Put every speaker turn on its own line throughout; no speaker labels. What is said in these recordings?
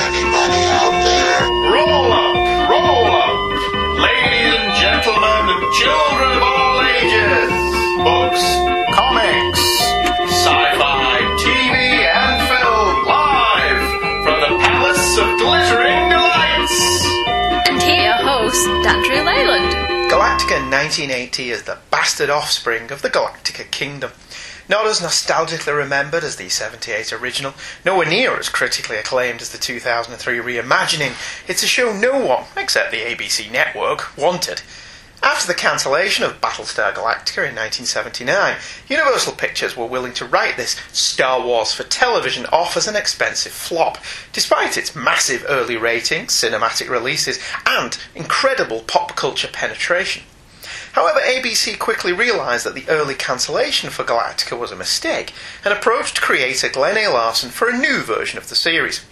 anybody out there?
Roll up, roll up, ladies and gentlemen, and children of all ages. Books, comics, sci-fi, TV, and film, live from the Palace of Glittering Delights.
And here, your host, Andrew Leyland.
Galactica 1980 is the bastard offspring of the Galactica Kingdom. Not as nostalgically remembered as the 78 original, nowhere near as critically acclaimed as the 2003 reimagining, it's a show no one, except the ABC network, wanted. After the cancellation of Battlestar Galactica in 1979, Universal Pictures were willing to write this Star Wars for television off as an expensive flop, despite its massive early ratings, cinematic releases, and incredible pop culture penetration. However, ABC quickly realised that the early cancellation for Galactica was a mistake and approached creator Glenn A. Larson for a new version of the series.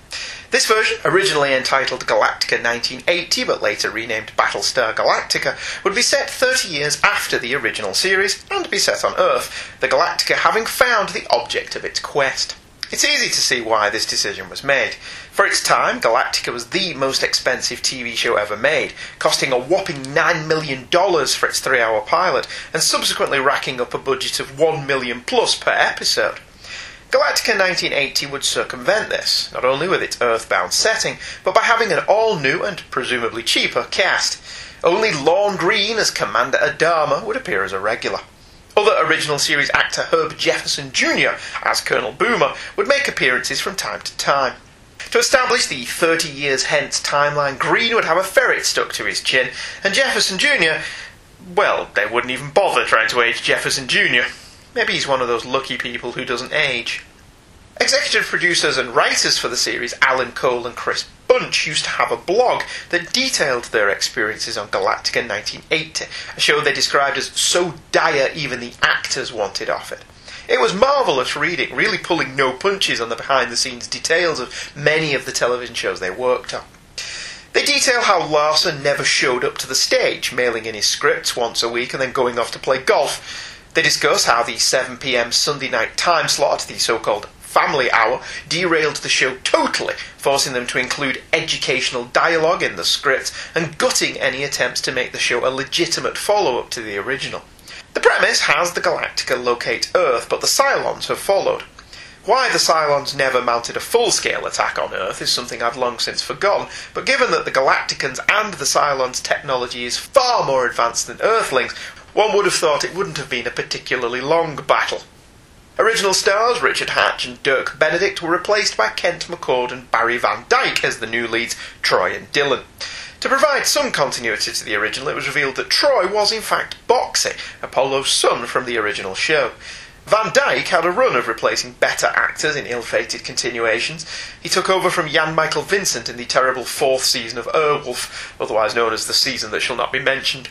This version, originally entitled Galactica 1980 but later renamed Battlestar Galactica, would be set 30 years after the original series and be set on Earth, the Galactica having found the object of its quest. It's easy to see why this decision was made. For its time, Galactica was the most expensive TV show ever made, costing a whopping $9 million for its three hour pilot, and subsequently racking up a budget of 1 million plus per episode. Galactica 1980 would circumvent this, not only with its earthbound setting, but by having an all new and presumably cheaper cast. Only Lorne Greene as Commander Adama would appear as a regular. Original series actor Herb Jefferson Jr. as Colonel Boomer would make appearances from time to time. To establish the 30 years hence timeline, Greene would have a ferret stuck to his chin, and Jefferson Jr., well, they wouldn't even bother trying to age Jefferson Jr. Maybe he's one of those lucky people who doesn't age. Executive producers and writers for the series, Alan Cole and Chris Bunch, used to have a blog that detailed their experiences on Galactica 1980, a show they described as so dire even the actors wanted off it. It was marvellous reading, really pulling no punches on the behind the scenes details of many of the television shows they worked on. They detail how Larson never showed up to the stage, mailing in his scripts once a week and then going off to play golf. They discuss how the 7pm Sunday night time slot, the so called family hour, derailed the show totally, forcing them to include educational dialogue in the script and gutting any attempts to make the show a legitimate follow up to the original. The premise has the Galactica locate Earth, but the Cylons have followed. Why the Cylons never mounted a full scale attack on Earth is something I've long since forgotten, but given that the Galacticans and the Cylons' technology is far more advanced than Earthlings, one would have thought it wouldn't have been a particularly long battle. Original stars Richard Hatch and Dirk Benedict were replaced by Kent McCord and Barry Van Dyke as the new leads, Troy and Dylan. To provide some continuity to the original, it was revealed that Troy was in fact Boxey, Apollo's son from the original show. Van Dyke had a run of replacing better actors in ill fated continuations. He took over from Jan Michael Vincent in the terrible fourth season of Airwolf, otherwise known as the season that shall not be mentioned.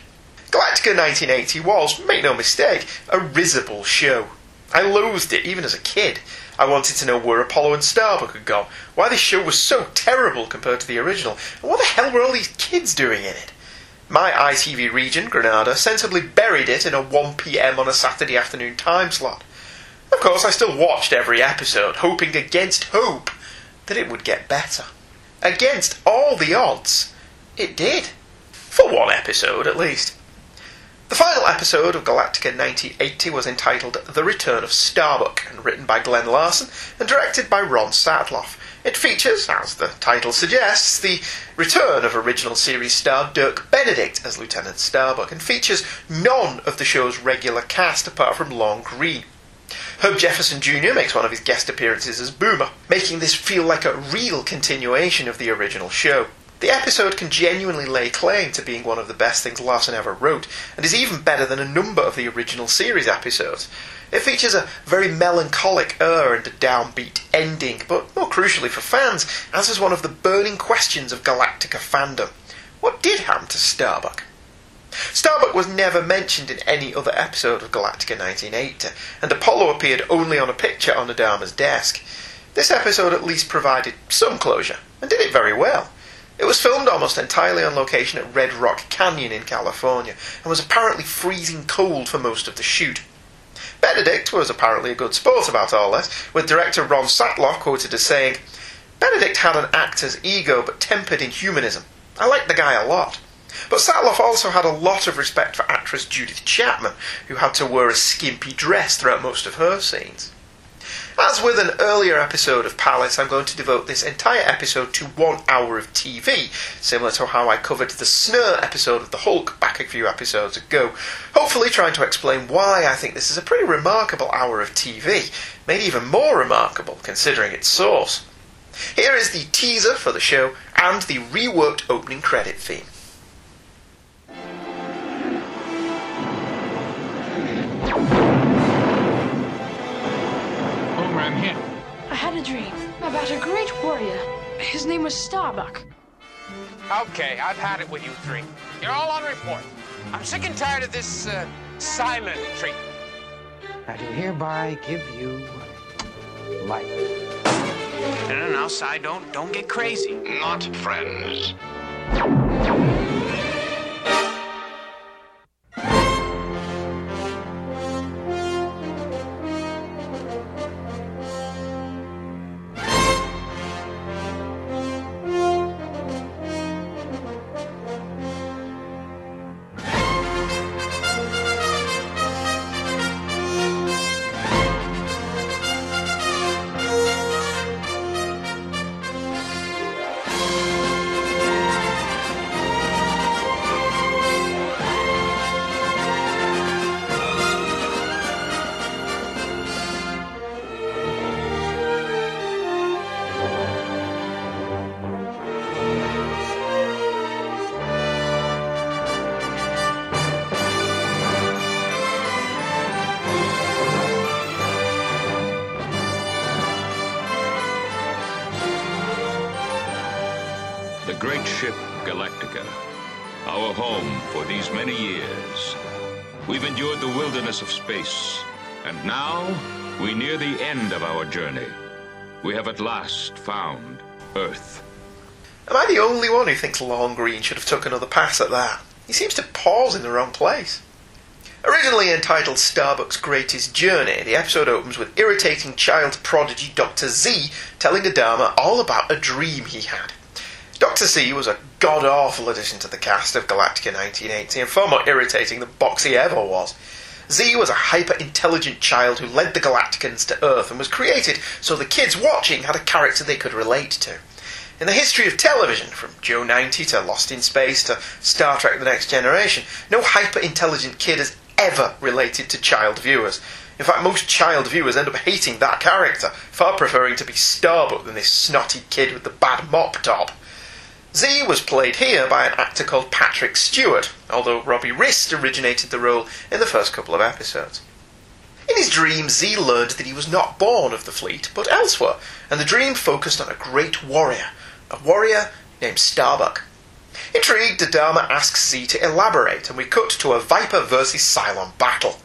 Galactica 1980 was, make no mistake, a risible show. I loathed it, even as a kid. I wanted to know where Apollo and Starbuck had gone, why this show was so terrible compared to the original, and what the hell were all these kids doing in it? My ITV region, Granada, sensibly buried it in a 1pm on a Saturday afternoon time slot. Of course, I still watched every episode, hoping against hope that it would get better. Against all the odds, it did. For one episode, at least. The final episode of Galactica 1980 was entitled The Return of Starbuck and written by Glenn Larson and directed by Ron Satlof. It features, as the title suggests, the return of original series star Dirk Benedict as Lieutenant Starbuck and features none of the show's regular cast apart from Lorne Greene. Herb Jefferson Jr. makes one of his guest appearances as Boomer, making this feel like a real continuation of the original show. The episode can genuinely lay claim to being one of the best things Larson ever wrote, and is even better than a number of the original series episodes. It features a very melancholic air and a downbeat ending, but more crucially for fans, answers one of the burning questions of Galactica fandom. What did happen to Starbuck? Starbuck was never mentioned in any other episode of Galactica 1980, and Apollo appeared only on a picture on Adama's desk. This episode at least provided some closure, and did it very well. It was filmed almost entirely on location at Red Rock Canyon in California and was apparently freezing cold for most of the shoot. Benedict was apparently a good sport about all this, with director Ron Satlof quoted as saying, Benedict had an actor's ego but tempered in humanism. I liked the guy a lot. But Satlof also had a lot of respect for actress Judith Chapman, who had to wear a skimpy dress throughout most of her scenes. As with an earlier episode of Palace, I'm going to devote this entire episode to one hour of TV, similar to how I covered the Snur episode of The Hulk back a few episodes ago, hopefully trying to explain why I think this is a pretty remarkable hour of TV, made even more remarkable considering its source. Here is the teaser for the show and the reworked opening credit theme.
Homer, I'm here.
I had a dream about a great warrior. His name was Starbuck.
Okay, I've had it with you three. You're all on report. I'm sick and tired of this uh, silent treatment.
I do hereby give you life.
No, no, no, Cy, don't, don't get crazy.
Not friends.
Wilderness of space, and now we near the end of our journey. We have at last found Earth.
Am I the only one who thinks Lorne Greene should have took another pass at that? He seems to pause in the wrong place. Originally entitled Starbuck's Greatest Journey, the episode opens with irritating child prodigy Dr. Z telling Adama all about a dream he had. Dr. Z was a god awful addition to the cast of Galactica 1980 and far more irritating than Boxey ever was. Z was a hyper intelligent child who led the Galacticans to Earth and was created so the kids watching had a character they could relate to. In the history of television, from Joe 90 to Lost in Space to Star Trek The Next Generation, no hyper intelligent kid has ever related to child viewers. In fact, most child viewers end up hating that character, far preferring to be Starbuck than this snotty kid with the bad mop top. Z was played here by an actor called Patrick Stuart, although Robbie Rist originated the role in the first couple of episodes. In his dream, Z learned that he was not born of the fleet, but elsewhere, and the dream focused on a great warrior, a warrior named Starbuck. Intrigued, Adama asks Z to elaborate, and we cut to a Viper versus Cylon battle.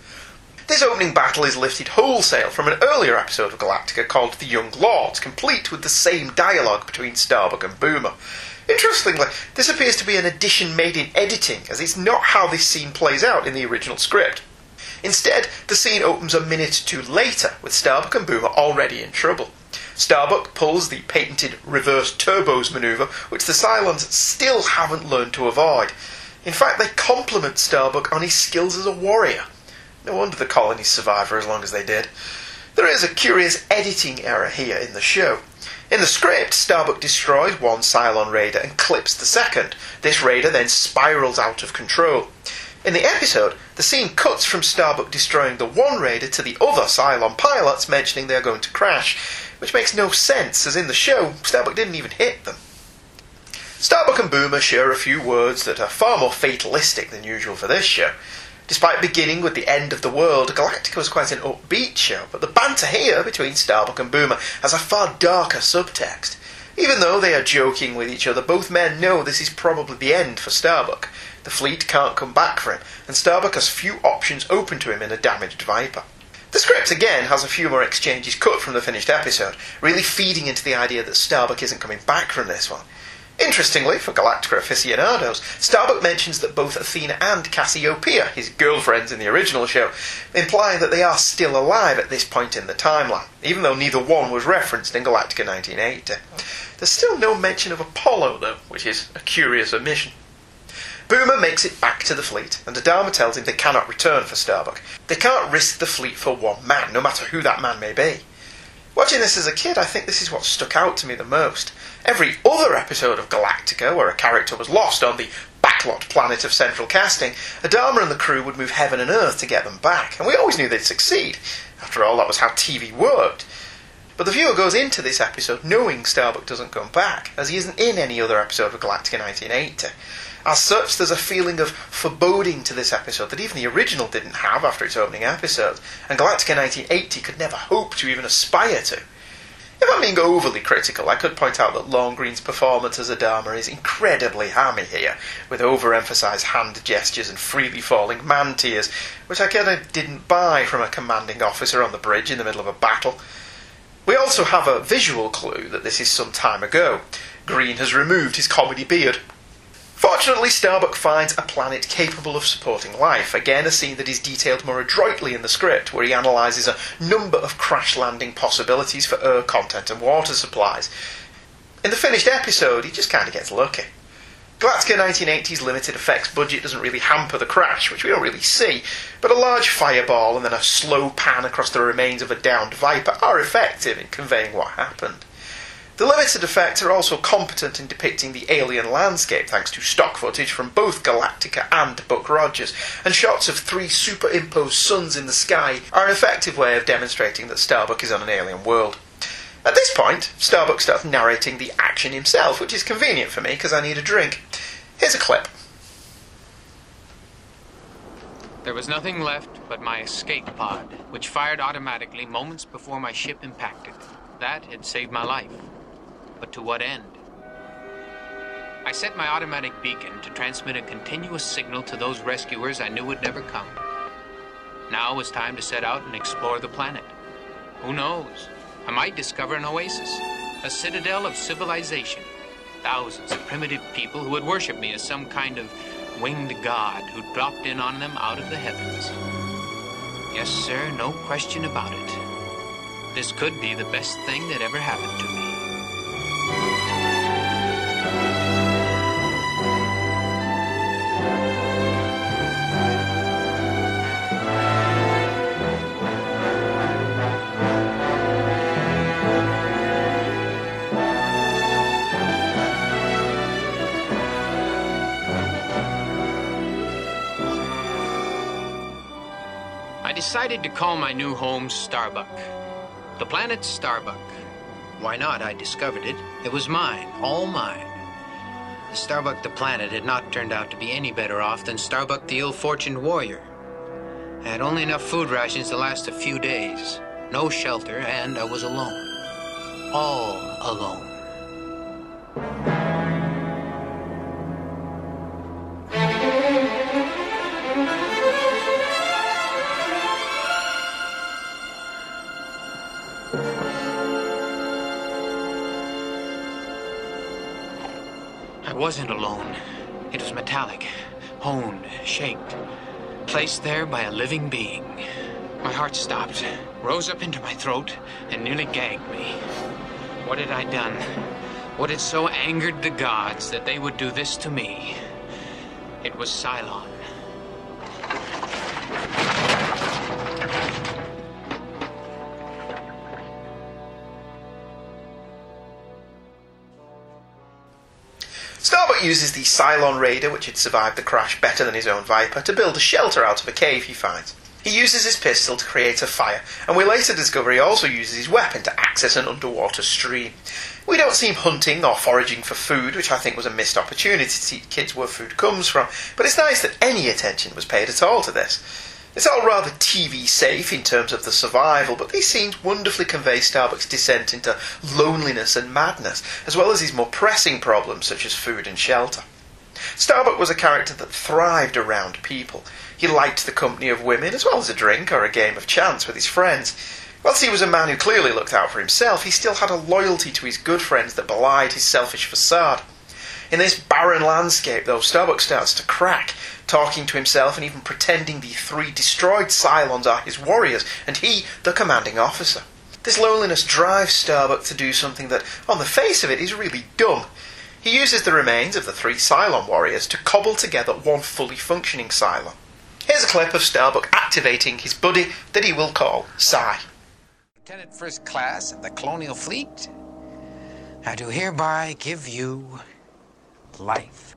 This opening battle is lifted wholesale from an earlier episode of Galactica called The Young Lords, complete with the same dialogue between Starbuck and Boomer. Interestingly, this appears to be an addition made in editing, as it's not how this scene plays out in the original script. Instead, the scene opens a minute or two later, with Starbuck and Boomer already in trouble. Starbuck pulls the patented reverse turbos maneuver, which the Cylons still haven't learned to avoid. In fact, they compliment Starbuck on his skills as a warrior. No wonder the colonies survived for as long as they did. There is a curious editing error here in the show. In the script, Starbuck destroys one Cylon raider and clips the second. This raider then spirals out of control. In the episode, the scene cuts from Starbuck destroying the one raider to the other Cylon pilots, mentioning they are going to crash, which makes no sense, as in the show, Starbuck didn't even hit them. Starbuck and Boomer share a few words that are far more fatalistic than usual for this show. Despite beginning with the end of the world, Galactica was quite an upbeat show, but the banter here between Starbuck and Boomer has a far darker subtext. Even though they are joking with each other, both men know this is probably the end for Starbuck. The fleet can't come back for him, and Starbuck has few options open to him in a damaged Viper. The script again has a few more exchanges cut from the finished episode, really feeding into the idea that Starbuck isn't coming back from this one. Interestingly, for Galactica aficionados, Starbuck mentions that both Athena and Cassiopeia, his girlfriends in the original show, imply that they are still alive at this point in the timeline, even though neither one was referenced in Galactica 1980. There's still no mention of Apollo, though, which is a curious omission. Boomer makes it back to the fleet, and Adama tells him they cannot return for Starbuck. They can't risk the fleet for one man, no matter who that man may be. Watching this as a kid, I think this is what stuck out to me the most. Every other episode of Galactica, where a character was lost on the backlot planet of central casting, Adama and the crew would move heaven and earth to get them back, and we always knew they'd succeed. After all, that was how TV worked. But the viewer goes into this episode knowing Starbuck doesn't come back, as he isn't in any other episode of Galactica 1980. As such, there's a feeling of foreboding to this episode that even the original didn't have after its opening episode, and Galactica 1980 could never hope to even aspire to. If I'm being overly critical, I could point out that Lorne Greene's performance as Adama is incredibly hammy here, with overemphasised hand gestures and freely falling man tears, which I kind of didn't buy from a commanding officer on the bridge in the middle of a battle. We also have a visual clue that this is some time ago. Greene has removed his comedy beard. Fortunately, Starbuck finds a planet capable of supporting life. Again, a scene that is detailed more adroitly in the script, where he analyses a number of crash landing possibilities for air content and water supplies. In the finished episode, he just kind of gets lucky. Galactica 1980's limited effects budget doesn't really hamper the crash, which we don't really see, but a large fireball and then a slow pan across the remains of a downed Viper are effective in conveying what happened. The limited effects are also competent in depicting the alien landscape thanks to stock footage from both Galactica and Buck Rogers, and shots of three superimposed suns in the sky are an effective way of demonstrating that Starbuck is on an alien world. At this point, Starbuck starts narrating the action himself, which is convenient for me because I need a drink. Here's a clip.
There was nothing left but my escape pod, which fired automatically moments before my ship impacted. That had saved my life. But to what end? I set my automatic beacon to transmit a continuous signal to those rescuers I knew would never come. Now was time to set out and explore the planet. Who knows? I might discover an oasis, a citadel of civilization. Thousands of primitive people who would worship me as some kind of winged god who dropped in on them out of the heavens. Yes, sir, no question about it. This could be the best thing that ever happened to me. I decided to call my new home Starbuck. The planet Starbuck. Why not? I discovered it. It was mine, all mine. Starbuck the planet had not turned out to be any better off than Starbuck the ill fortuned warrior. I had only enough food rations to last a few days, no shelter, and I was alone. All alone. Wasn't alone. It was metallic, honed, shaped, placed there by a living being. My heart stopped, rose up into my throat, and nearly gagged me. What had I done? What had so angered the gods that they would do this to me? It was Cylon.
Uses the Cylon Raider, which had survived the crash better than his own Viper, to build a shelter out of a cave he finds. He uses his pistol to create a fire, and we later discover he also uses his weapon to access an underwater stream. We don't see him hunting or foraging for food, which I think was a missed opportunity to teach kids where food comes from, but it's nice that any attention was paid at all to this. It's all rather TV safe in terms of the survival, but these scenes wonderfully convey Starbuck's descent into loneliness and madness, as well as his more pressing problems such as food and shelter. Starbuck was a character that thrived around people. He liked the company of women as well as a drink or a game of chance with his friends. Whilst he was a man who clearly looked out for himself, he still had a loyalty to his good friends that belied his selfish facade. In this barren landscape, though, Starbuck starts to crack, talking to himself and even pretending the three destroyed Cylons are his warriors and he the commanding officer. This loneliness drives Starbuck to do something that, on the face of it, is really dumb. He uses the remains of the three Cylon warriors to cobble together one fully functioning Cylon. Here's a clip of Starbuck activating his buddy that he will call Cy.
Lieutenant First Class of the Colonial Fleet, I do hereby give you life.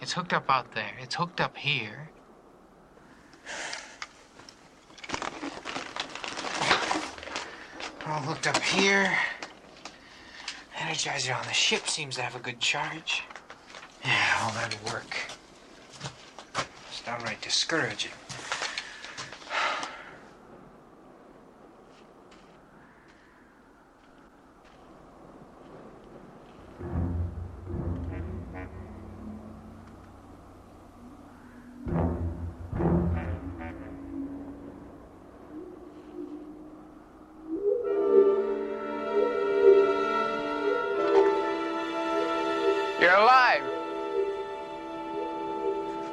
It's hooked up out there. It's hooked up here.
All hooked up here. Energizer on the ship seems to have a good charge. Yeah, all that'll work. It's downright discouraging.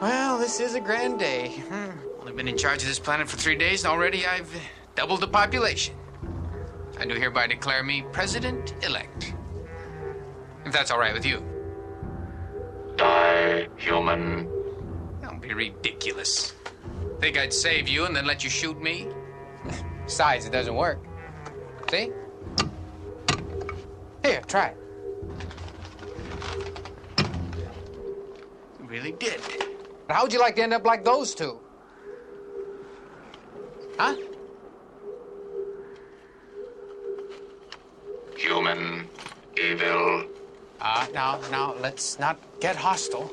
Well, this is a grand day.
Hmm. Only been in charge of this planet for three days, and already I've doubled the population. I do hereby declare me president elect. If that's all right with you.
Die, human.
Don't be ridiculous. Think I'd save you and then let you shoot me?
Besides, it doesn't work. See? Here, try it.
Really did.
How'd you like to end up like those two? Huh?
Human. Evil.
Uh, now, now, let's not get hostile.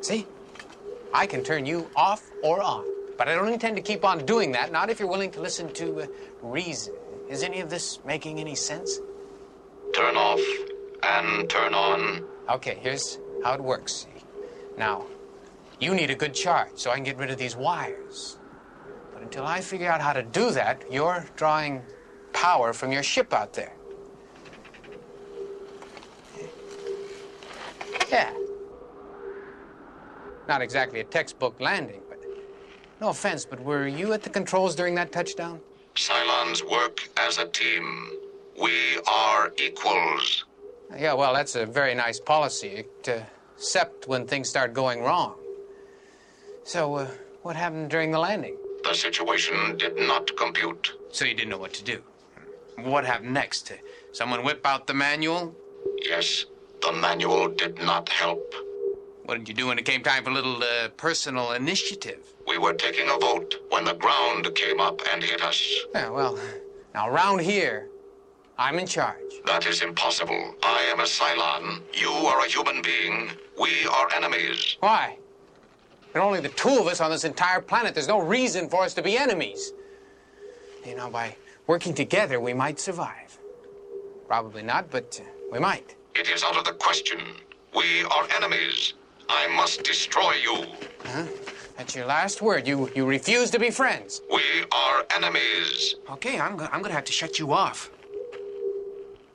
See? I can turn you off or on. But I don't intend to keep on doing that, not if you're willing to listen to uh, reason. Is any of this making any sense?
Turn off and turn on.
Okay, here's how it works. Now, you need a good charge so I can get rid of these wires. But until I figure out how to do that, you're drawing power from your ship out there. Yeah. Not exactly a textbook landing, no offense, but were you at the controls during that touchdown?
Cylons work as a team. We are equals.
Yeah, well, that's a very nice policy, except when things start going wrong. So, uh, what happened during the landing?
The situation did not compute.
So you didn't know what to do. What happened next? Someone whip out the manual?
Yes, the manual did not help.
What did you do when it came time for a little uh, personal initiative?
We were taking a vote when the ground came up and hit us.
Yeah, well, now around here, I'm in charge.
That is impossible. I am a Cylon. You are a human being. We are enemies.
Why? There are only the two of us on this entire planet. There's no reason for us to be enemies. You know, by working together, we might survive. Probably not, but we might.
It is out of the question. We are enemies. I must destroy you.
Huh? That's your last word. You you refuse to be friends.
We are enemies.
Okay, I'm, go- I'm gonna have to shut you off.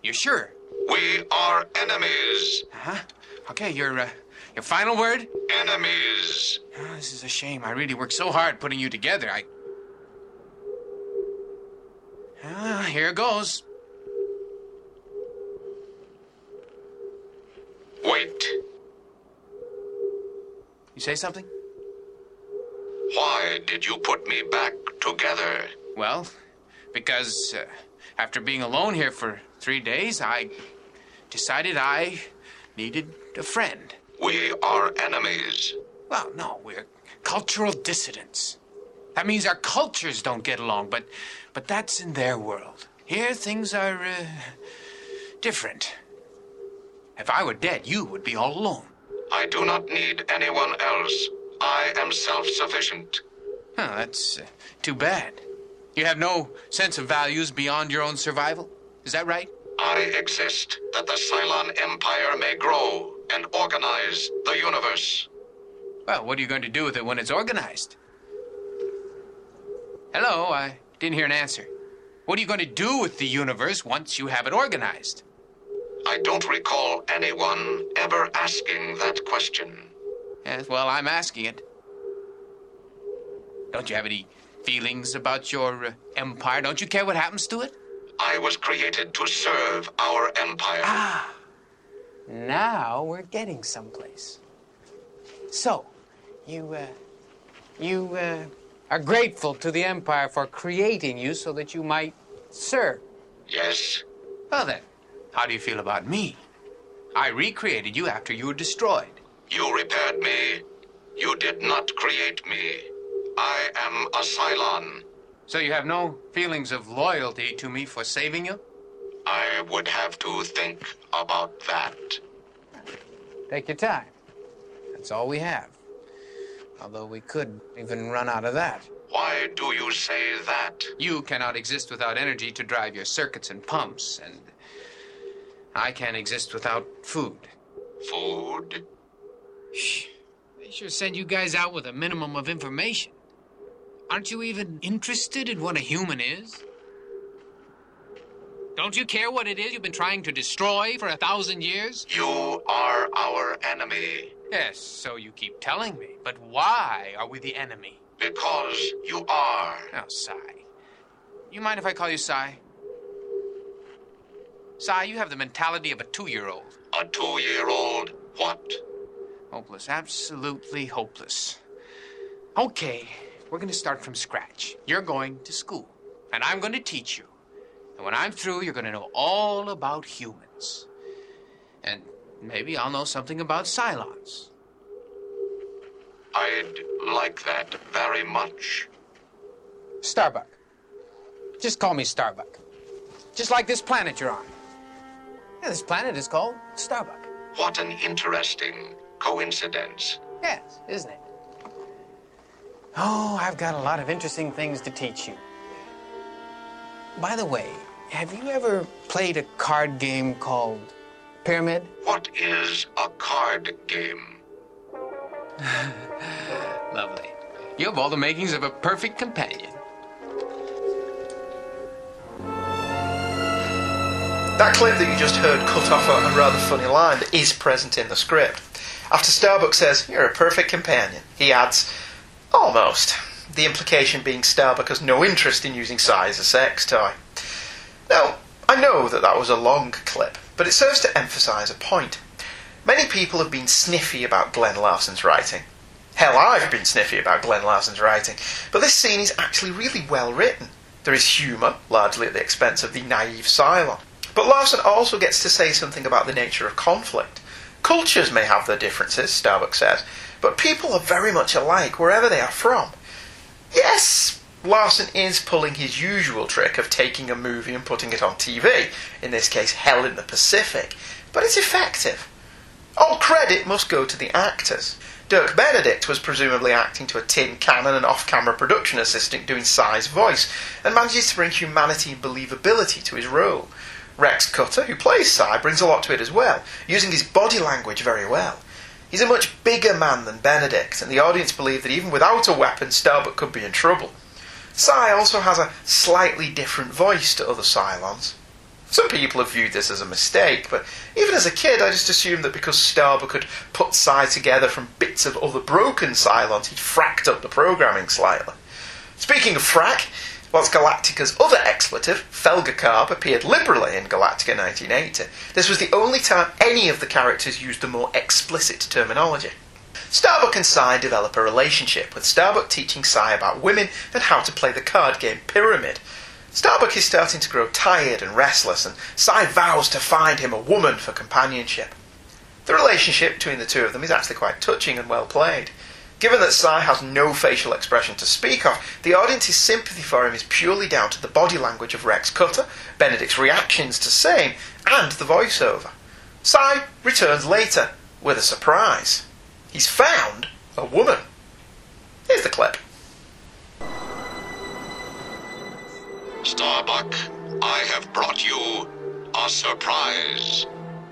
You sure?
We are enemies.
Huh? Okay, your uh, your final word?
Enemies.
Oh, this is a shame. I really worked so hard putting you together. I. Ah, here goes.
Wait.
You say something?
Why did you put me back together?
Well, because uh, after being alone here for three days, I decided I needed a friend.
We are enemies.
Well, no, we're cultural dissidents. That means our cultures don't get along, but but that's in their world. Here things are uh, different. If I were dead, you would be all alone.
I do not need anyone else. I am self sufficient.
Huh, that's uh, too bad. You have no sense of values beyond your own survival? Is that right?
I exist that the Cylon Empire may grow and organize the universe.
Well, what are you going to do with it when it's organized? Hello, I didn't hear an answer.
What are you going to do with the universe once you have it organized?
I don't recall anyone ever asking that question.
Yes, well, I'm asking it. Don't you have any feelings about your uh, empire? Don't you care what happens to it?
I was created to serve our empire.
Ah, now we're getting someplace. So, you, uh, you, uh, are grateful to the Empire for creating you so that you might serve.
Yes,
Well then, how do you feel about me? I recreated you after you were destroyed.
you repaired me. You did not create me. I am a Cylon.
So you have no feelings of loyalty to me for saving you?
I would have to think about that.
Take your time. That's all we have. Although we could even run out of that.
Why do you say that?
You cannot exist without energy to drive your circuits and pumps, and I can't exist without food.
Food?
They sure send you guys out with a minimum of information. Aren't you even interested in what a human is? Don't you care what it is you've been trying to destroy for a thousand years?
You are our enemy
Yes, so you keep telling me. But why are we the enemy?
because you are.
Oh, Cy. You mind if I call you Cy? Cy, you have the mentality of a two year old.
A two year old. What?
Hopeless. Absolutely hopeless. Okay, we're going to start from scratch. You're going to school, and I'm going to teach you. And when I'm through, you're going to know all about humans. And maybe I'll know something about Cylons.
I'd like that very much.
Starbuck. Just call me Starbuck. Just like this planet you're on. Yeah, this planet is called Starbuck.
What an interesting coincidence.
Yes, isn't it? Oh, I've got a lot of interesting things to teach you. By the way, have you ever played a card game called Pyramid?
What is a card game?
Lovely. You have all the makings of a perfect companion.
That clip that you just heard cut off a, a rather funny line that is present in the script. After Starbuck says, You're a perfect companion, he adds, Almost. The implication being Starbuck has no interest in using Cy as a sex toy. Now, I know that that was a long clip, but it serves to emphasise a point. Many people have been sniffy about Glenn Larson's writing. Hell, I've been sniffy about Glenn Larson's writing, but this scene is actually really well written. There is humour, largely at the expense of the naive Cylon. But Larson also gets to say something about the nature of conflict. Cultures may have their differences, Starbuck says, but people are very much alike wherever they are from. Yes, Larson is pulling his usual trick of taking a movie and putting it on TV, in this case, Hell in the Pacific, but it's effective. All credit must go to the actors. Dirk Benedict was presumably acting to a tin can and an off camera production assistant doing Cy's voice, and manages to bring humanity and believability to his role. Rex Cutter, who plays Cy, brings a lot to it as well, using his body language very well. He's a much bigger man than Benedict, and the audience believe that even without a weapon, Starbuck could be in trouble. Cy also has a slightly different voice to other Cylons. Some people have viewed this as a mistake, but even as a kid, I just assumed that because Starbuck had put Cy together from bits of other broken Cylons, he'd fracked up the programming slightly. Speaking of frack, whilst Galactica's other expletive, felgercarb, appeared liberally in Galactica 1980, this was the only time any of the characters used the more explicit terminology. Starbuck and Cy develop a relationship, with Starbuck teaching Cy about women and how to play the card game Pyramid. Starbuck is starting to grow tired and restless, and Cy vows to find him a woman for companionship. The relationship between the two of them is actually quite touching and well played. Given that Cy has no facial expression to speak of, the audience's sympathy for him is purely down to the body language of Rex Cutter, Benedict's reactions to same, and the voiceover. Cy returns later with a surprise. He's found a woman. Here's the clip.
Starbuck, I have brought you a surprise.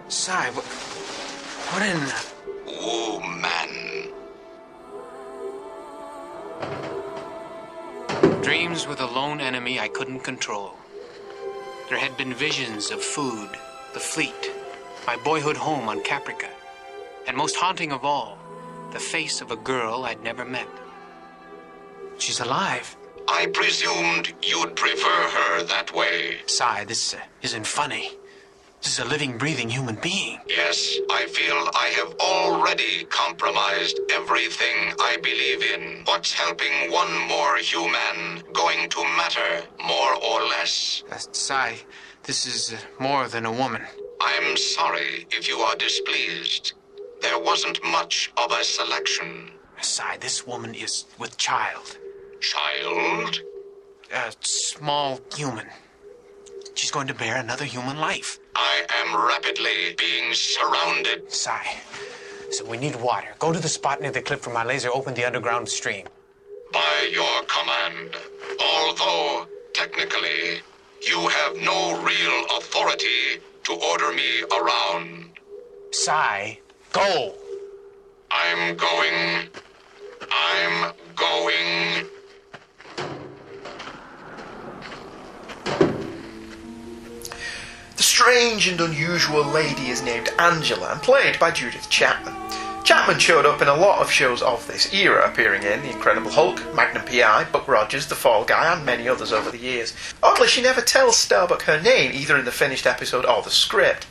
Cy, what, what in the...
Woman.
Dreams were the lone enemy I couldn't control. There had been visions of food, the fleet, my boyhood home on Caprica, and most haunting of all, the face of a girl I'd never met. She's alive.
I presumed you'd prefer her that way.
Cy, this uh, isn't funny. This is a living, breathing human being.
Yes, I feel I have already compromised everything I believe in. What's helping one more human going to matter more or less?
Uh, this is uh, more than a woman.
I'm sorry if you are displeased. There wasn't much of a selection.
Cy, this woman is with child.
Child?
A small human. She's going to bear another human life.
I am rapidly being surrounded.
Cy. So we need water. Go to the spot near the cliff where my laser Open the underground stream.
By your command. Although, technically, you have no real authority to order me around.
Cy, go.
I'm going. I'm going.
The strange and unusual lady is named Angela and played by Judith Chapman. Chapman showed up in a lot of shows of this era, appearing in The Incredible Hulk, Magnum PI, Buck Rogers, The Fall Guy, and many others over the years. Oddly, she never tells Starbuck her name, either in the finished episode or the script.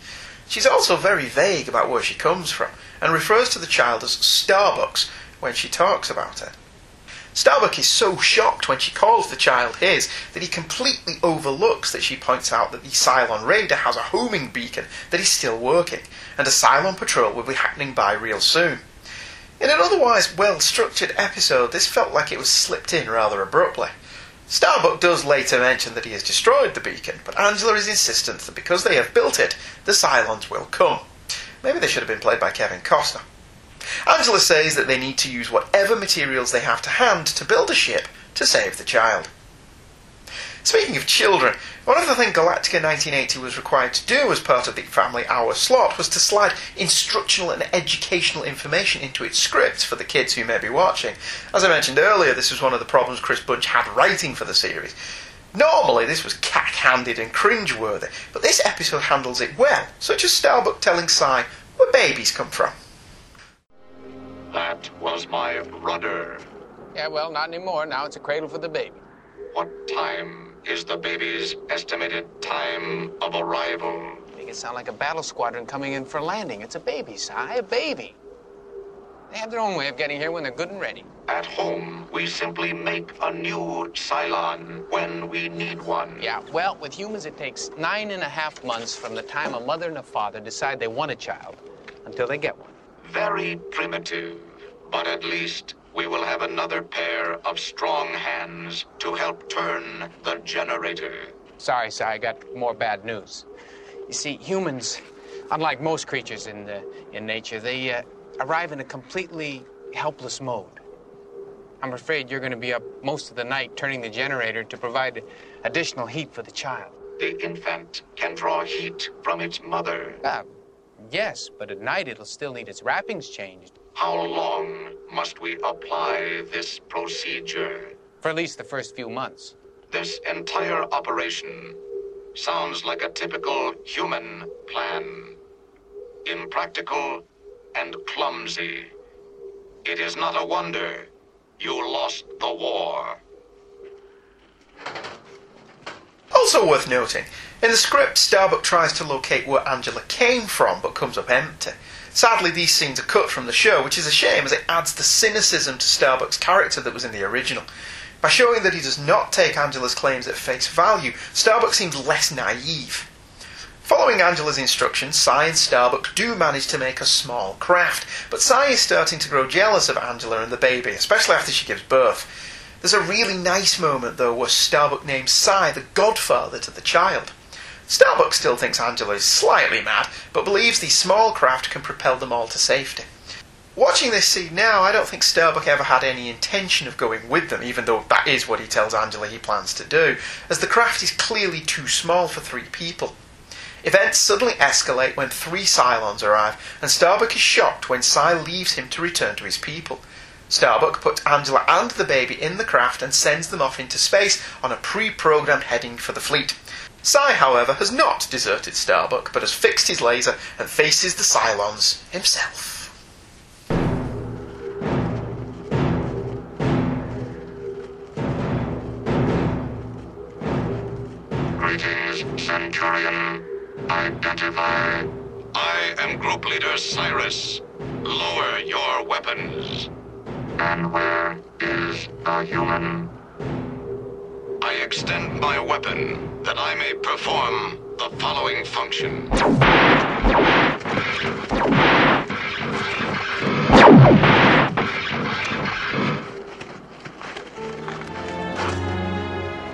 She's also very vague about where she comes from, and refers to the child as Starbucks when she talks about it. Starbuck is so shocked when she calls the child his that he completely overlooks that she points out that the Cylon Raider has a homing beacon that is still working, and a Cylon patrol will be happening by real soon. In an otherwise well structured episode, this felt like it was slipped in rather abruptly. Starbuck does later mention that he has destroyed the beacon, but Angela is insistent that because they have built it, the Cylons will come. Maybe they should have been played by Kevin Costner. Angela says that they need to use whatever materials they have to hand to build a ship to save the child. Speaking of children, one of the things Galactica 1980 was required to do as part of the Family Hour slot was to slide instructional and educational information into its scripts for the kids who may be watching. As I mentioned earlier, this was one of the problems Chris Bunch had writing for the series. Normally, this was cack-handed and cringe-worthy, but this episode handles it well, such as Starbuck telling Cy where babies come from.
That was my rudder.
Yeah, well, not anymore. Now it's a cradle for the baby.
What time is the baby's estimated time of arrival?
Make it sound like a battle squadron coming in for landing. It's a baby, Cy, a baby. They have their own way of getting here when they're good and ready.
At home, we simply make a new Cylon when we need one.
Yeah, well, with humans, it takes nine and a half months from the time a mother and a father decide they want a child until they get one.
Very primitive, but at least we will have another pair of strong hands to help turn the generator.
Sorry, Cy, I got more bad news. You see, humans, unlike most creatures in the, in nature, they uh, arrive in a completely helpless mode. I'm afraid you're going to be up most of the night turning the generator to provide additional heat for the child.
The infant can draw heat from its mother.
Ah, yes, but at night it'll still need its wrappings changed.
How long must we apply this procedure?
For at least the first few months.
This entire operation sounds like a typical human plan. Impractical and clumsy. It is not a wonder you lost the war.
Also worth noting, in the script, Starbuck tries to locate where Angela came from but comes up empty. Sadly, these scenes are cut from the show, which is a shame as it adds the cynicism to Starbuck's character that was in the original. By showing that he does not take Angela's claims at face value, Starbuck seems less naive. Following Angela's instructions, Cy and Starbuck do manage to make a small craft, but Cy is starting to grow jealous of Angela and the baby, especially after she gives birth. There's a really nice moment, though, where Starbuck names Cy the godfather to the child. Starbuck still thinks Angela is slightly mad, but believes the small craft can propel them all to safety. Watching this scene now, I don't think Starbuck ever had any intention of going with them, even though that is what he tells Angela he plans to do, as the craft is clearly too small for three people. Events suddenly escalate when three Cylons arrive, and Starbuck is shocked when Cy leaves him to return to his people. Starbuck puts Angela and the baby in the craft and sends them off into space on a pre programmed heading for the fleet. Cy, however, has not deserted Starbuck, but has fixed his laser and faces the Cylons himself.
Greetings, Centurion. Identify. I am Group Leader Cyrus. Lower your weapons. And where is the human? I extend my weapon that I may perform the following function.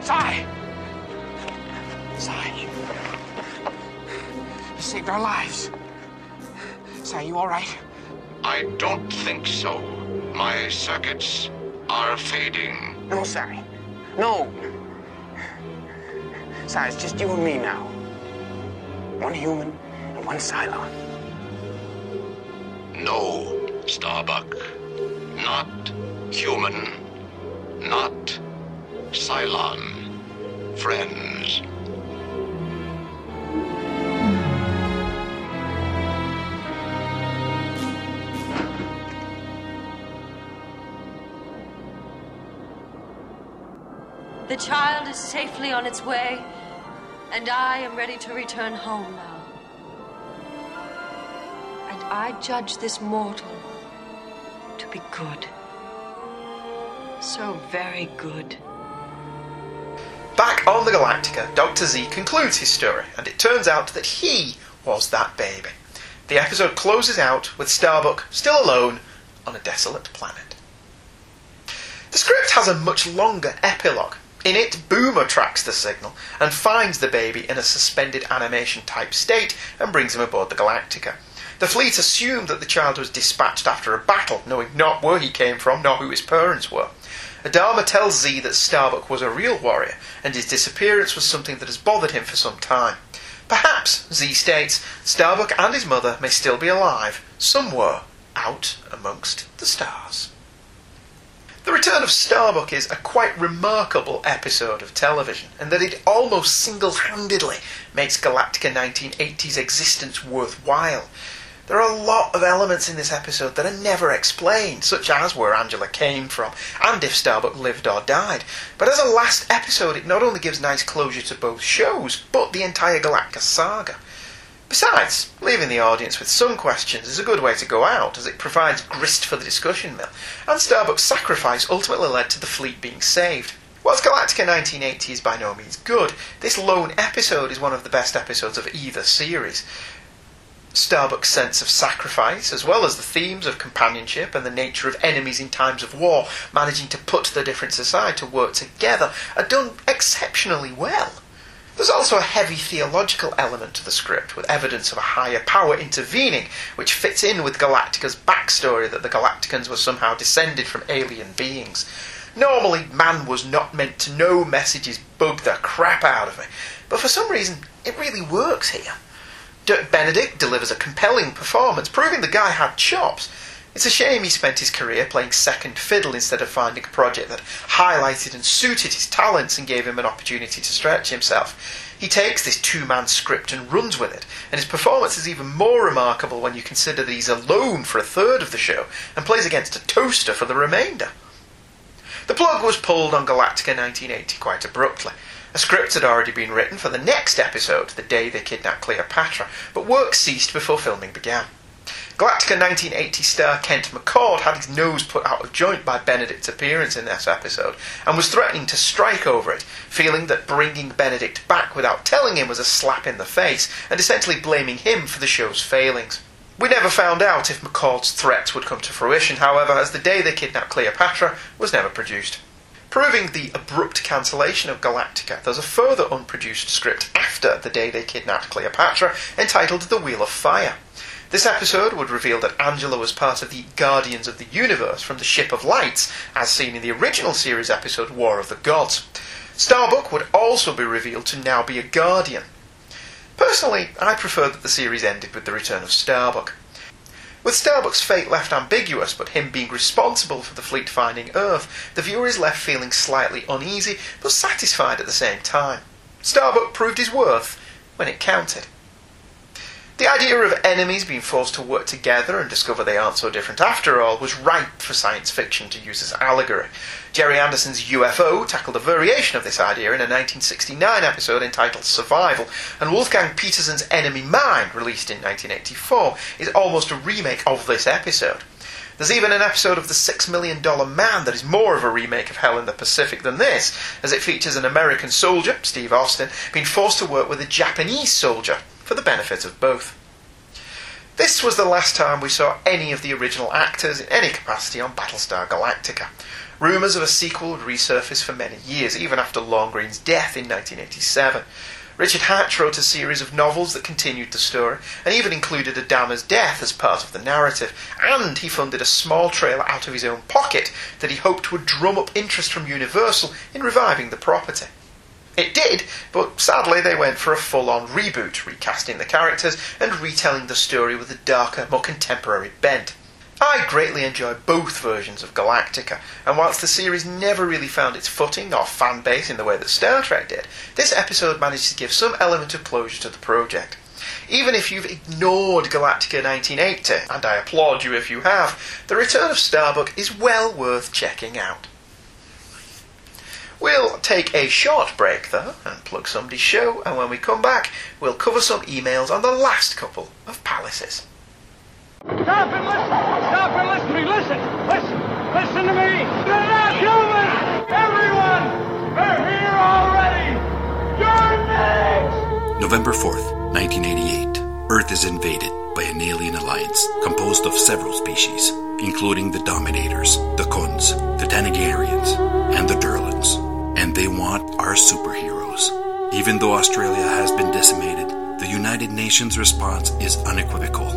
Cy! Cy. You saved our lives. Cy, you all right?
I don't think so. My circuits are fading.
No, Cy. No. Cy, it's just you and me now. One human and one Cylon.
No, Starbuck. Not human. Not Cylon. Friends.
The child is safely on its way, and I am ready to return home now. And I judge this mortal to be good. So very good.
Back on the Galactica, Dr. Zee concludes his story, and it turns out that he was that baby. The episode closes out with Starbuck still alone on a desolate planet. The script has a much longer epilogue. In it, Boomer tracks the signal and finds the baby in a suspended animation type state and brings him aboard the Galactica. The fleet assumed that the child was dispatched after a battle, knowing not where he came from nor who his parents were. Adama tells Zee that Starbuck was a real warrior, and his disappearance was something that has bothered him for some time. Perhaps, Zee states, Starbuck and his mother may still be alive, somewhere out amongst the stars. The Return of Starbuck is a quite remarkable episode of television, and that it almost single handedly makes Galactica 1980's existence worthwhile. There are a lot of elements in this episode that are never explained, such as where Angela came from and if Starbuck lived or died. But as a last episode, it not only gives nice closure to both shows, but the entire Galactica saga. Besides, leaving the audience with some questions is a good way to go out, as it provides grist for the discussion mill, and Starbuck's sacrifice ultimately led to the fleet being saved. Whilst Galactica 1980 is by no means good, this lone episode is one of the best episodes of either series. Starbuck's sense of sacrifice, as well as the themes of companionship and the nature of enemies in times of war, managing to put their difference aside to work together, are done exceptionally well. There's also a heavy theological element to the script, with evidence of a higher power intervening, which fits in with Galactica's backstory that the Galacticans were somehow descended from alien beings. Normally, man was not meant to know messages bug the crap out of me, but for some reason, it really works here. Dirk Benedict delivers a compelling performance, proving the guy had chops. It's a shame he spent his career playing second fiddle instead of finding a project that highlighted and suited his talents and gave him an opportunity to stretch himself. He takes this two man script and runs with it, and his performance is even more remarkable when you consider that he's alone for a third of the show and plays against a toaster for the remainder. The plug was pulled on Galactica 1980 quite abruptly. A script had already been written for the next episode, the day they kidnapped Cleopatra, but work ceased before filming began. Galactica 1980 star Kent McCord had his nose put out of joint by Benedict's appearance in this episode and was threatening to strike over it, feeling that bringing Benedict back without telling him was a slap in the face and essentially blaming him for the show's failings. We never found out if McCord's threats would come to fruition, however, as the day they kidnapped Cleopatra was never produced. Proving the abrupt cancellation of Galactica, there's a further unproduced script after the day they kidnapped Cleopatra entitled The Wheel of Fire. This episode would reveal that Angela was part of the Guardians of the Universe from the Ship of Lights, as seen in the original series episode War of the Gods. Starbuck would also be revealed to now be a Guardian. Personally, I prefer that the series ended with the return of Starbuck. With Starbuck's fate left ambiguous, but him being responsible for the fleet finding Earth, the viewer is left feeling slightly uneasy, but satisfied at the same time. Starbuck proved his worth when it counted. The idea of enemies being forced to work together and discover they aren't so different after all was ripe for science fiction to use as allegory. Gerry Anderson's UFO tackled a variation of this idea in a 1969 episode entitled Survival, and Wolfgang Petersen's Enemy Mine, released in 1984, is almost a remake of this episode. There's even an episode of The Six Million Dollar Man that is more of a remake of Hell in the Pacific than this, as it features an American soldier, Steve Austin, being forced to work with a Japanese soldier for the benefit of both. This was the last time we saw any of the original actors in any capacity on Battlestar Galactica. Rumours of a sequel would resurface for many years, even after Lorne Greene's death in 1987. Richard Hatch wrote a series of novels that continued the story, and even included Adama's death as part of the narrative. And he funded a small trailer out of his own pocket that he hoped would drum up interest from Universal in reviving the property. It did, but sadly they went for a full on reboot, recasting the characters and retelling the story with a darker, more contemporary bent. I greatly enjoy both versions of Galactica, and whilst the series never really found its footing or fan base in the way that Star Trek did, this episode managed to give some element of closure to the project. Even if you've ignored Galactica 1980, and I applaud you if you have, the return of Starbuck is well worth checking out. We'll take a short break though and plug somebody's show, and when we come back, we'll cover some emails on the last couple of palaces.
Stop and listen! Stop and listen to me! Listen! Listen! Listen to me! They're not human! Everyone! They're here already! You're next!
November 4th, 1988. Earth is invaded by an alien alliance composed of several species, including the Dominators, the Khunds, the Thanagarians, and the Durlans. And they want our superheroes. Even though Australia has been decimated, the United Nations response is unequivocal.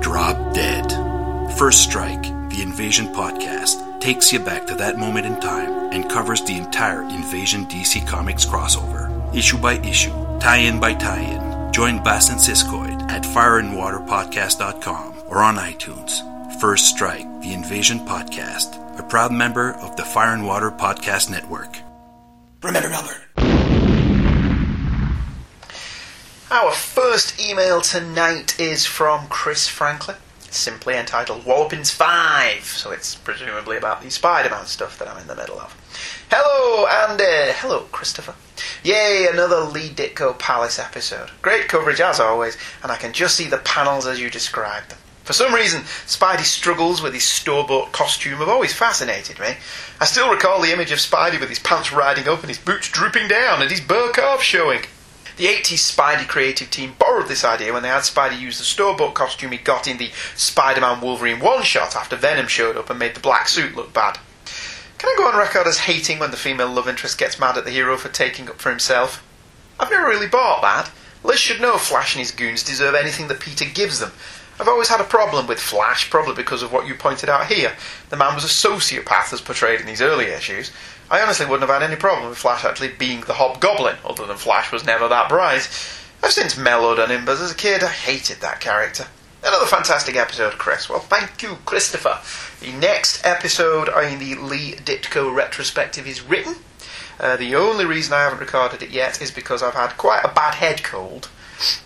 Drop dead. First Strike, the Invasion podcast, takes you back to that moment in time and covers the entire Invasion DC Comics crossover, issue by issue, tie in by tie in. Join Bass and Siskoid at fireandwaterpodcast.com or on iTunes. First Strike, the Invasion podcast, a proud member of the Fire and Water Podcast Network. Remember, Melbourne.
Our first email tonight is from Chris Franklin, simply entitled Wallopins 5, so it's presumably about the Spider Man stuff that I'm in the middle of. Hello, Andy. Hello, Christopher. Yay, another Lee Ditko Palace episode. Great coverage as always, and I can just see the panels as you described them. For some reason, Spidey's struggles with his store-bought costume have always fascinated me. I still recall the image of Spidey with his pants riding up and his boots drooping down and his burr calf showing. The 80s Spidey creative team borrowed this idea when they had Spidey use the store-bought costume he got in the Spider-Man Wolverine one-shot after Venom showed up and made the black suit look bad. Can I go on record as hating when the female love interest gets mad at the hero for taking up for himself? I've never really bought that. Liz should know Flash and his goons deserve anything that Peter gives them. I've always had a problem with Flash, probably because of what you pointed out here. The man was a sociopath as portrayed in these early issues. I honestly wouldn't have had any problem with Flash actually being the Hobgoblin, other than Flash was never that bright. I've since mellowed on him, but as a kid I hated that character. Another fantastic episode, Chris. Well, thank you, Christopher. The next episode in the Lee Ditko retrospective is written. Uh, the only reason I haven't recorded it yet is because I've had quite a bad head cold,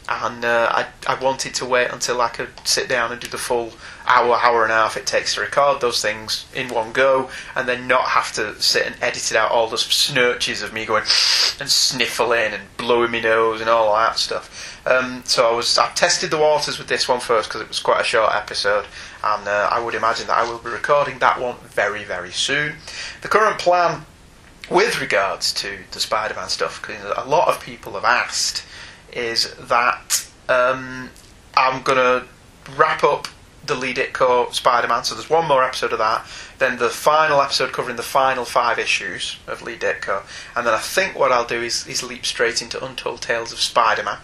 and uh, I, I wanted to wait until I could sit down and do the full hour, hour and a half it takes to record those things in one go, and then not have to sit and edit it out all those snurches of me going and sniffling and blowing my nose and all that stuff. Um, so I was I tested the waters with this one first because it was quite a short episode, and uh, I would imagine that I will be recording that one very very soon. The current plan with regards to the Spider-Man stuff, because a lot of people have asked, is that um, I'm gonna wrap up the Lee Ditko Spider-Man. So there's one more episode of that. Then the final episode covering the final five issues of Lee Ditko, and then I think what I'll do is, is leap straight into Untold Tales of Spider-Man,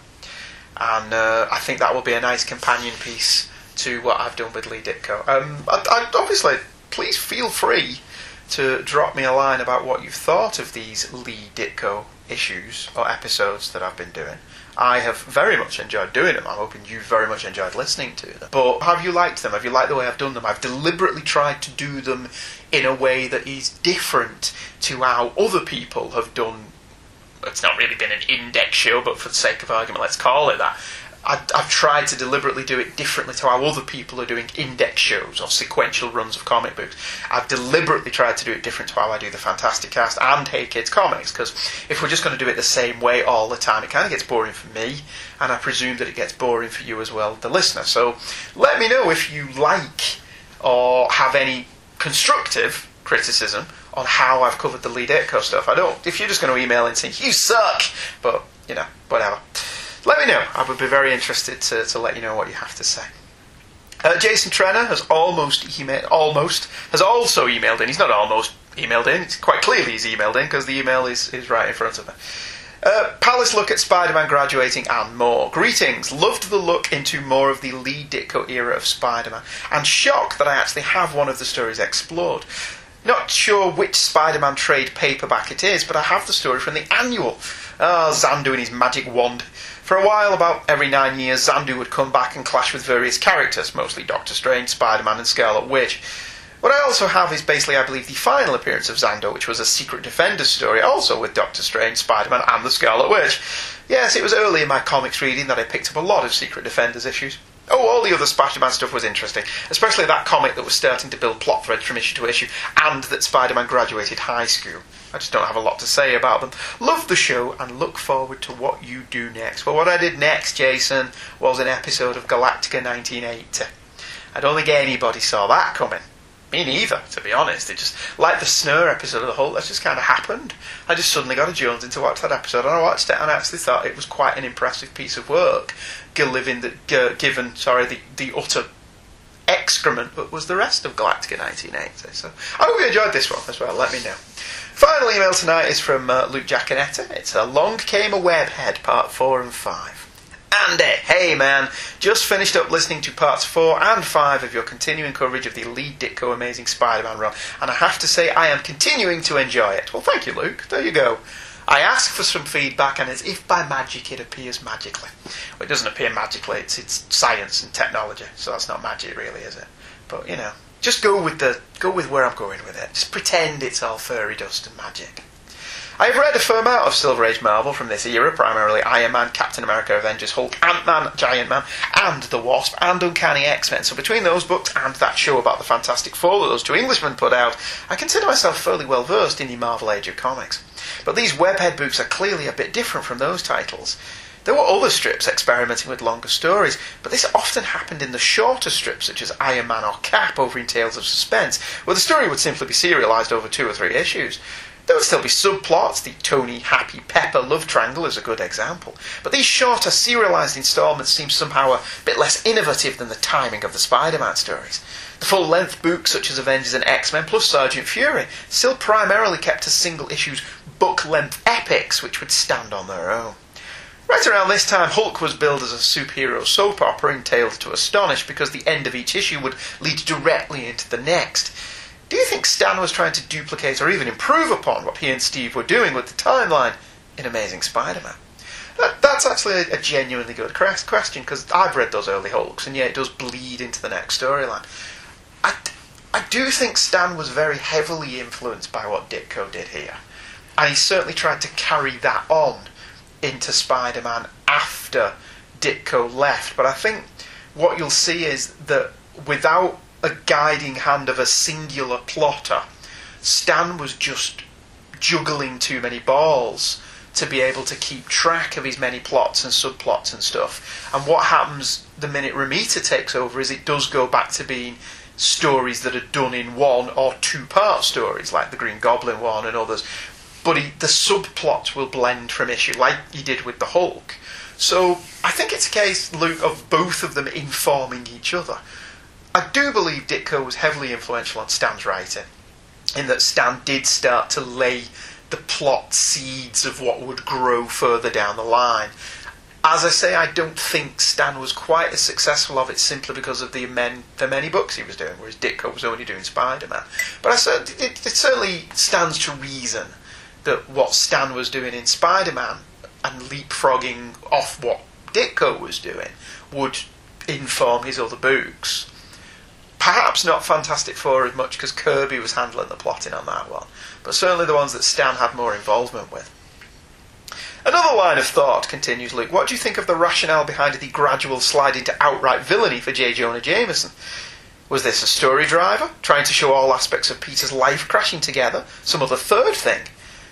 and uh, I think that will be a nice companion piece to what I've done with Lee Ditko. Um, I, I, obviously, please feel free to drop me a line about what you've thought of these Lee Ditko issues or episodes that I've been doing. I have very much enjoyed doing them. I'm hoping you very much enjoyed listening to them. But have you liked them? Have you liked the way I've done them? I've deliberately tried to do them in a way that is different to how other people have done it's not really been an index show, but for the sake of argument, let's call it that. I, I've tried to deliberately do it differently to how other people are doing index shows or sequential runs of comic books. I've deliberately tried to do it different to how I do the Fantasticast and Hey Kids Comics because if we're just going to do it the same way all the time, it kind of gets boring for me, and I presume that it gets boring for you as well, the listener. So let me know if you like or have any constructive criticism on how I've covered the Lee Ditko stuff. I don't. If you're just going to email and say you suck, but you know, whatever. Let me know. I would be very interested to, to let you know what you have to say. Uh, Jason Trenner has almost emailed, almost has also emailed in. He's not almost emailed in. It's quite clearly he's emailed in because the email is, is right in front of me. Uh, Palace look at Spider-Man graduating and more. Greetings. Loved the look into more of the Lee Ditko era of Spider-Man, and shocked that I actually have one of the stories explored. Not sure which Spider-Man trade paperback it is, but I have the story from the annual. Ah, oh, Xandu and his magic wand. For a while, about every nine years, Xandu would come back and clash with various characters, mostly Doctor Strange, Spider Man, and Scarlet Witch. What I also have is basically, I believe, the final appearance of Xandu, which was a Secret Defenders story, also with Doctor Strange, Spider Man, and the Scarlet Witch. Yes, it was early in my comics reading that I picked up a lot of Secret Defenders issues. Oh, all the other Spider Man stuff was interesting, especially that comic that was starting to build plot threads from issue to issue, and that Spider Man graduated high school. I just don't have a lot to say about them. Love the show and look forward to what you do next. Well, what I did next, Jason, was an episode of Galactica 1980. I don't think anybody saw that coming. Me neither, to be honest. It just, like the Snur episode of The Hulk, that just kind of happened. I just suddenly got a Jones in to watch that episode, and I watched it and I actually thought it was quite an impressive piece of work, given, the, given sorry, the, the utter excrement that was the rest of Galactica 1980. So I hope you enjoyed this one as well. Let me know. Final email tonight is from uh, Luke Jacanetta. It's a long Came a Webhead, part 4 and 5. Hey man, just finished up listening to parts 4 and 5 of your continuing coverage of the Lee Ditko Amazing Spider Man run, and I have to say I am continuing to enjoy it. Well, thank you, Luke. There you go. I asked for some feedback, and as if by magic, it appears magically. Well, it doesn't appear magically, it's, it's science and technology, so that's not magic, really, is it? But, you know, just go with the go with where I'm going with it. Just pretend it's all fairy dust and magic. I've read a fair amount of Silver Age Marvel from this era, primarily Iron Man, Captain America, Avengers, Hulk, Ant Man, Giant Man, and The Wasp, and Uncanny X Men. So between those books and that show about the Fantastic Four that those two Englishmen put out, I consider myself fairly well versed in the Marvel Age of comics. But these Webhead books are clearly a bit different from those titles. There were other strips experimenting with longer stories, but this often happened in the shorter strips, such as Iron Man or Cap over in Tales of Suspense, where the story would simply be serialised over two or three issues. There would still be subplots. The Tony, Happy, Pepper love triangle is a good example. But these shorter, serialised instalments seem somehow a bit less innovative than the timing of the Spider Man stories. The full length books, such as Avengers and X Men plus Sergeant Fury, still primarily kept as single issues, book length epics which would stand on their own. Right around this time, Hulk was billed as a superhero soap opera in Tales to Astonish because the end of each issue would lead directly into the next. Do you think Stan was trying to duplicate or even improve upon what he and Steve were doing with the timeline in Amazing Spider Man? That, that's actually a, a, genuinely good question because I've read those early Hulks and yeah, it does bleed into the next storyline. I, I do think Stan was very heavily influenced by what Ditko did here, and he certainly tried to carry that on into Spider Man after Ditko left. But I think what you'll see is that without a guiding hand of a singular plotter. Stan was just juggling too many balls to be able to keep track of his many plots and subplots and stuff. And what happens the minute Romita takes over is it does go back to being stories that are done in one or two part stories, like the Green Goblin one and others. But he, the subplots will blend from issue, like he did with the Hulk. So I think it's a case, Luke, of both of them informing each other. I do believe Ditko was heavily influential on Stan's writing, in that Stan did start to lay the plot seeds of what would grow further down the line. As I say, I don't think Stan was quite as successful of it simply because of the, men, the many books he was doing, whereas Ditko was only doing Spider Man. But I it, it certainly stands to reason that what Stan was doing in Spider Man and leapfrogging off what Ditko was doing would inform his other books. Perhaps not Fantastic Four as much because Kirby was handling the plotting on that one, but certainly the ones that Stan had more involvement with. Another line of thought, continues Luke. What do you think of the rationale behind the gradual slide into outright villainy for J. Jonah Jameson? Was this a story driver, trying to show all aspects of Peter's life crashing together? Some other third thing?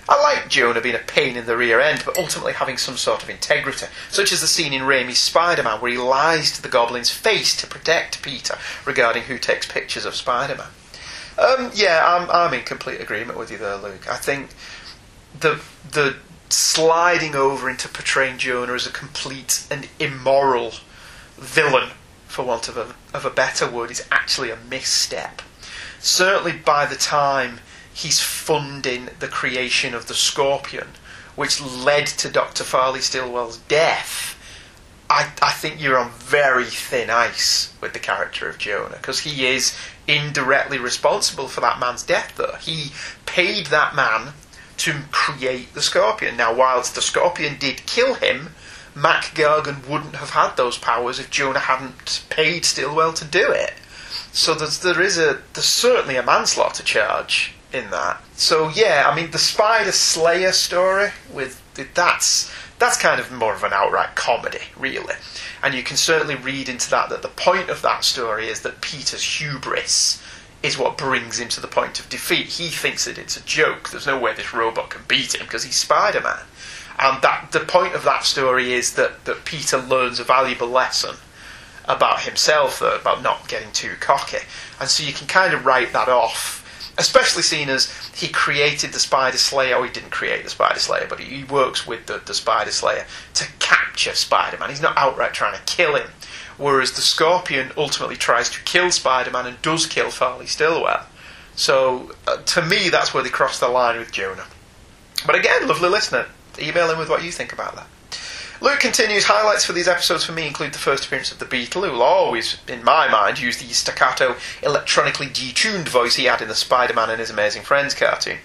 I like Jonah being a pain in the rear end, but ultimately having some sort of integrity, such as the scene in Raimi's Spider Man where he lies to the goblin's face to protect Peter regarding who takes pictures of Spider Man. Um, yeah, I'm, I'm in complete agreement with you there, Luke. I think the the sliding over into portraying Jonah as a complete and immoral villain, for want of a, of a better word, is actually a misstep. Certainly by the time he's funding the creation of the Scorpion, which led to Dr. Farley Stillwell's death, I, I think you're on very thin ice with the character of Jonah because he is indirectly responsible for that man's death, though. He paid that man to create the Scorpion. Now, whilst the Scorpion did kill him, Mac Gargan wouldn't have had those powers if Jonah hadn't paid Stillwell to do it. So there's, there is a there's certainly a manslaughter charge in that. So yeah, I mean the Spider Slayer story with that's that's kind of more of an outright comedy, really. And you can certainly read into that that the point of that story is that Peter's hubris is what brings him to the point of defeat. He thinks that it's a joke. There's no way this robot can beat him because he's Spider Man. And that the point of that story is that, that Peter learns a valuable lesson about himself, though, about not getting too cocky. And so you can kind of write that off especially seen as he created the Spider Slayer, or he didn't create the Spider Slayer, but he works with the, the Spider Slayer to capture Spider Man. He's not outright trying to kill him. Whereas the Scorpion ultimately tries to kill Spider Man and does kill Farley Stillwell. So, uh, to me, that's where they cross the line with Jonah. But again, lovely listener, email in with what you think about that. Luke continues, highlights for these episodes for me include the first appearance of the Beetle, who will always, in my mind, use the staccato, electronically detuned voice he had in the Spider Man and His Amazing Friends cartoon.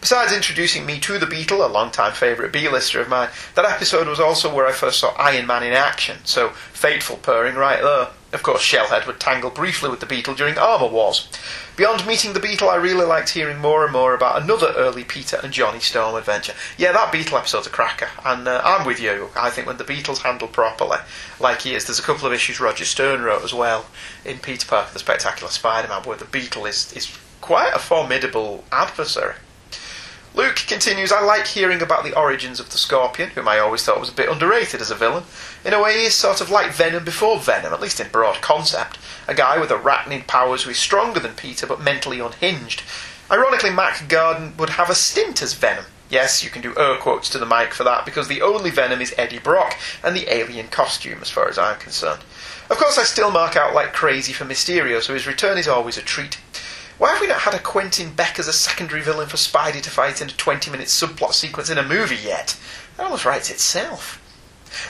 Besides introducing me to the Beetle, a long-time favourite B-lister of mine, that episode was also where I first saw Iron Man in action, so fateful purring right there. Of course, Shellhead would tangle briefly with the Beetle during Armour Wars. Beyond meeting the Beetle, I really liked hearing more and more about another early Peter and Johnny Storm adventure. Yeah, that Beetle episode's a cracker, and uh, I'm with you. I think when the Beetle's handled properly, like he is, there's a couple of issues Roger Stern wrote as well in Peter Parker, the Spectacular Spider-Man, where the Beetle is, is quite a formidable adversary. Luke continues, I like hearing about the origins of the Scorpion, whom I always thought was a bit underrated as a villain. In a way, he's sort of like Venom before Venom, at least in broad concept. A guy with arachnid powers who is stronger than Peter but mentally unhinged. Ironically, Mac Gargan would have a stint as Venom. Yes, you can do air quotes to the mic for that because the only Venom is Eddie Brock and the alien costume, as far as I'm concerned. Of course, I still mark out like crazy for Mysterio, so his return is always a treat. Why have we not had a Quentin Beck as a secondary villain for Spidey to fight in a 20 minute subplot sequence in a movie yet? That almost writes itself.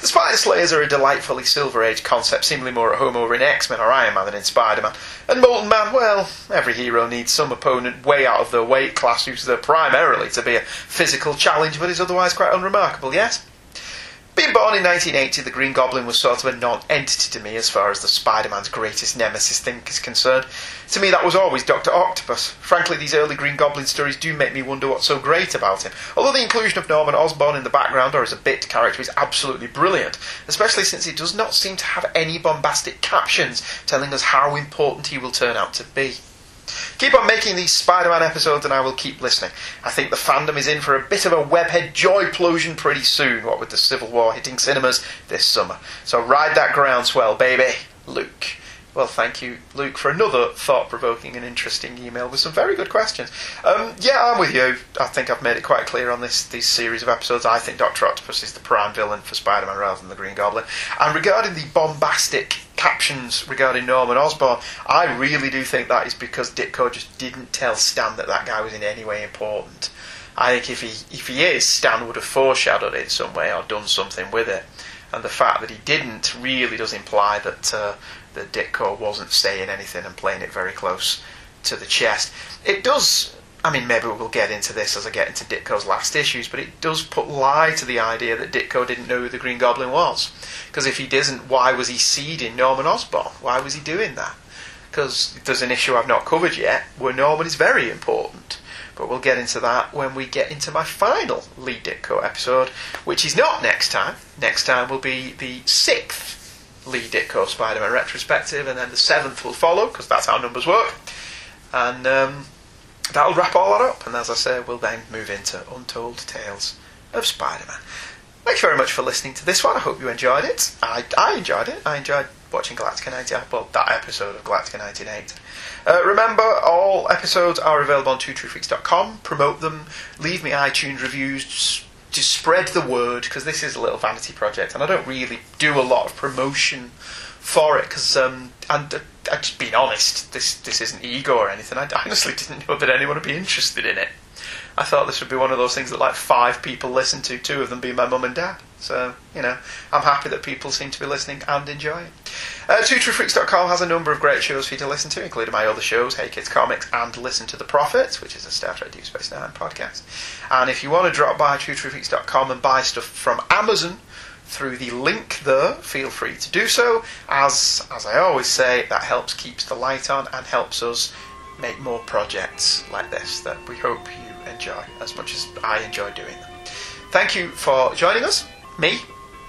The Spider Slayers are a delightfully Silver Age concept, seemingly more at home over in X Men or Iron Man than in Spider Man. And Molten Man, well, every hero needs some opponent way out of their weight class who's there primarily to be a physical challenge but is otherwise quite unremarkable, yes? Being born in 1980, the Green Goblin was sort of a non entity to me as far as the Spider Man's greatest nemesis thing is concerned. To me, that was always Dr. Octopus. Frankly, these early Green Goblin stories do make me wonder what's so great about him. Although the inclusion of Norman Osborn in the background or as a bit character is absolutely brilliant, especially since he does not seem to have any bombastic captions telling us how important he will turn out to be. Keep on making these Spider Man episodes and I will keep listening. I think the fandom is in for a bit of a webhead joy plosion pretty soon, what with the Civil War hitting cinemas this summer. So ride that groundswell, baby. Luke. Well, thank you, Luke, for another thought provoking and interesting email with some very good questions. Um, yeah, I'm with you. I think I've made it quite clear on this these series of episodes. I think Dr. Octopus is the prime villain for Spider Man rather than the Green Goblin. And regarding the bombastic captions regarding Norman Osborn, I really do think that is because Ditko just didn't tell Stan that that guy was in any way important. I think if he if he is, Stan would have foreshadowed it in some way or done something with it. And the fact that he didn't really does imply that uh, that Ditko wasn't saying anything and playing it very close to the chest. It does. I mean, maybe we'll get into this as I get into Ditko's last issues, but it does put lie to the idea that Ditko didn't know who the Green Goblin was. Because if he doesn't, why was he seeding Norman Osborn? Why was he doing that? Because there's an issue I've not covered yet where Norman is very important. But we'll get into that when we get into my final Lee Ditko episode, which is not next time. Next time will be the sixth Lee Ditko Spider Man retrospective, and then the seventh will follow, because that's how numbers work. And um, that'll wrap all that up. And as I say, we'll then move into Untold Tales of Spider Man. Thank you very much for listening to this one. I hope you enjoyed it. I, I enjoyed it. I enjoyed watching Galactica 98, well, that episode of Galactica 98. Uh, remember, all episodes are available on twotruefreaks.com. Promote them, leave me iTunes reviews, just spread the word, because this is a little vanity project, and I don't really do a lot of promotion for it, because, um, and uh, I'm just being honest, this, this isn't ego or anything. I honestly didn't know that anyone would be interested in it. I thought this would be one of those things that like five people listen to, two of them being my mum and dad. So, you know, I'm happy that people seem to be listening and enjoying. Uh, TwoTrueFreaks.com has a number of great shows for you to listen to, including my other shows, Hey Kids Comics and Listen to the Prophets, which is a Star Trek Deep Space Nine podcast. And if you want to drop by TwoTrueFreaks.com and buy stuff from Amazon, through the link there, feel free to do so. As as I always say, that helps keeps the light on and helps us make more projects like this that we hope you enjoy as much as I enjoy doing them. Thank you for joining us. Me?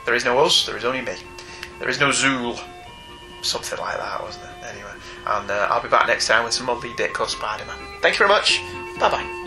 There is no us, there is only me. There is no Zuul. Something like that, wasn't it? Anyway, and uh, I'll be back next time with some more Lee Ditko Spider Man. Thank you very much. Bye bye.